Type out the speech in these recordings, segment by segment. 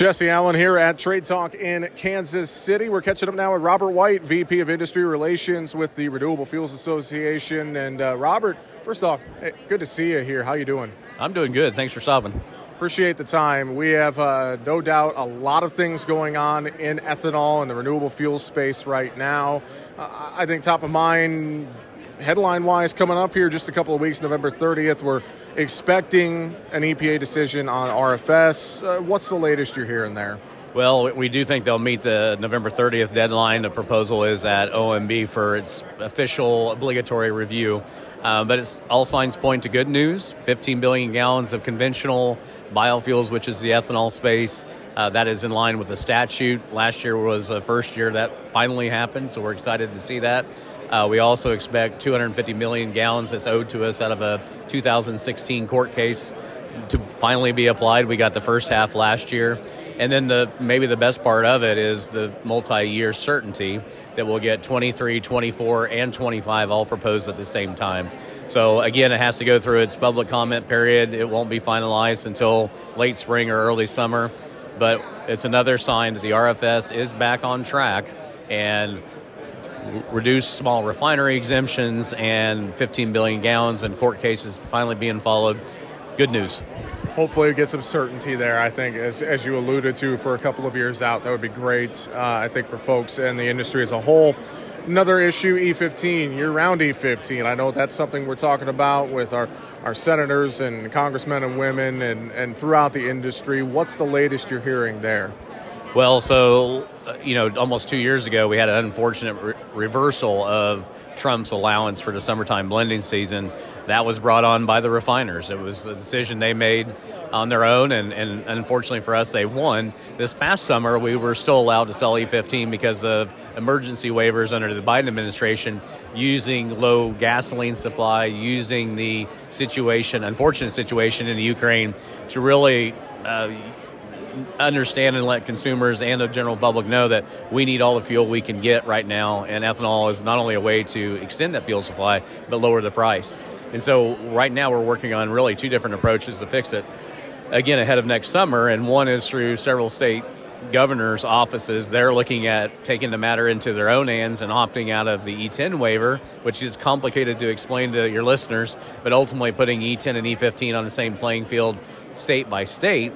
Jesse Allen here at Trade Talk in Kansas City. We're catching up now with Robert White, VP of Industry Relations with the Renewable Fuels Association. And uh, Robert, first off, hey, good to see you here. How you doing? I'm doing good. Thanks for stopping. Appreciate the time. We have uh, no doubt a lot of things going on in ethanol and the renewable fuel space right now. Uh, I think top of mind headline wise, coming up here just a couple of weeks, November 30th, we're expecting an EPA decision on RFS. Uh, what's the latest you're hearing there? Well, we do think they'll meet the November 30th deadline. The proposal is at OMB for its official obligatory review. Uh, but it's all signs point to good news 15 billion gallons of conventional biofuels, which is the ethanol space. Uh, that is in line with the statute. Last year was the first year that finally happened, so we're excited to see that. Uh, we also expect 250 million gallons that's owed to us out of a 2016 court case to finally be applied. We got the first half last year. And then the maybe the best part of it is the multi-year certainty that we'll get 23, 24, and 25 all proposed at the same time. So again, it has to go through its public comment period. It won't be finalized until late spring or early summer. But it's another sign that the RFS is back on track and reduce small refinery exemptions and 15 billion gallons and court cases finally being followed. Good news. Hopefully, get some certainty there. I think, as, as you alluded to, for a couple of years out, that would be great. Uh, I think for folks and the industry as a whole. Another issue, E15, year round E15. I know that's something we're talking about with our, our senators and congressmen and women and, and throughout the industry. What's the latest you're hearing there? Well, so, uh, you know, almost two years ago, we had an unfortunate re- reversal of Trump's allowance for the summertime blending season. That was brought on by the refiners. It was a decision they made on their own, and, and unfortunately for us, they won. This past summer, we were still allowed to sell E15 because of emergency waivers under the Biden administration, using low gasoline supply, using the situation, unfortunate situation in Ukraine, to really. Uh, understand and let consumers and the general public know that we need all the fuel we can get right now, and ethanol is not only a way to extend that fuel supply, but lower the price. And so, right now, we're working on really two different approaches to fix it. Again, ahead of next summer, and one is through several state governors' offices. They're looking at taking the matter into their own hands and opting out of the E10 waiver, which is complicated to explain to your listeners, but ultimately putting E10 and E15 on the same playing field state by state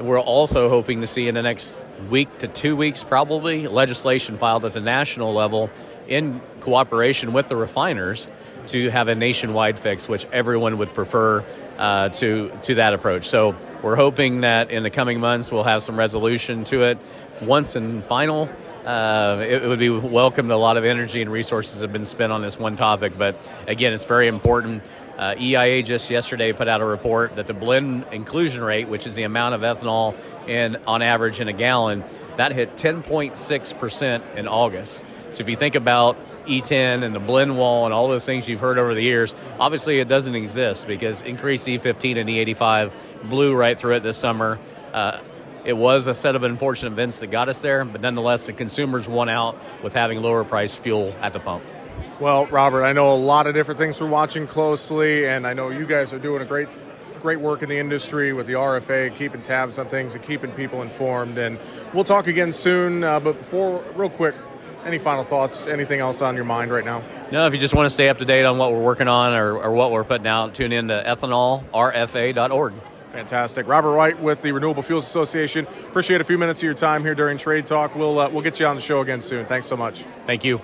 we're also hoping to see in the next week to two weeks, probably, legislation filed at the national level in cooperation with the refiners to have a nationwide fix, which everyone would prefer uh, to to that approach. So we're hoping that in the coming months we'll have some resolution to it. Once and final, uh, it, it, would be welcomed. A lot of energy and resources have been spent on this one topic, but again, it's very important. Uh, EIA just yesterday put out a report that the blend inclusion rate, which is the amount of ethanol in on average in a gallon, that hit 10.6% in August. So if you think about E10 and the blend wall and all those things you've heard over the years, obviously it doesn't exist because increased E15 and E85 blew right through it this summer. Uh, it was a set of unfortunate events that got us there, but nonetheless, the consumers won out with having lower price fuel at the pump. Well, Robert, I know a lot of different things we're watching closely, and I know you guys are doing a great great work in the industry with the RFA, keeping tabs on things and keeping people informed. And we'll talk again soon. Uh, but before, real quick, any final thoughts? Anything else on your mind right now? No, if you just want to stay up to date on what we're working on or, or what we're putting out, tune in to ethanolrfa.org. Fantastic. Robert White with the Renewable Fuels Association. Appreciate a few minutes of your time here during Trade Talk. We'll, uh, we'll get you on the show again soon. Thanks so much. Thank you.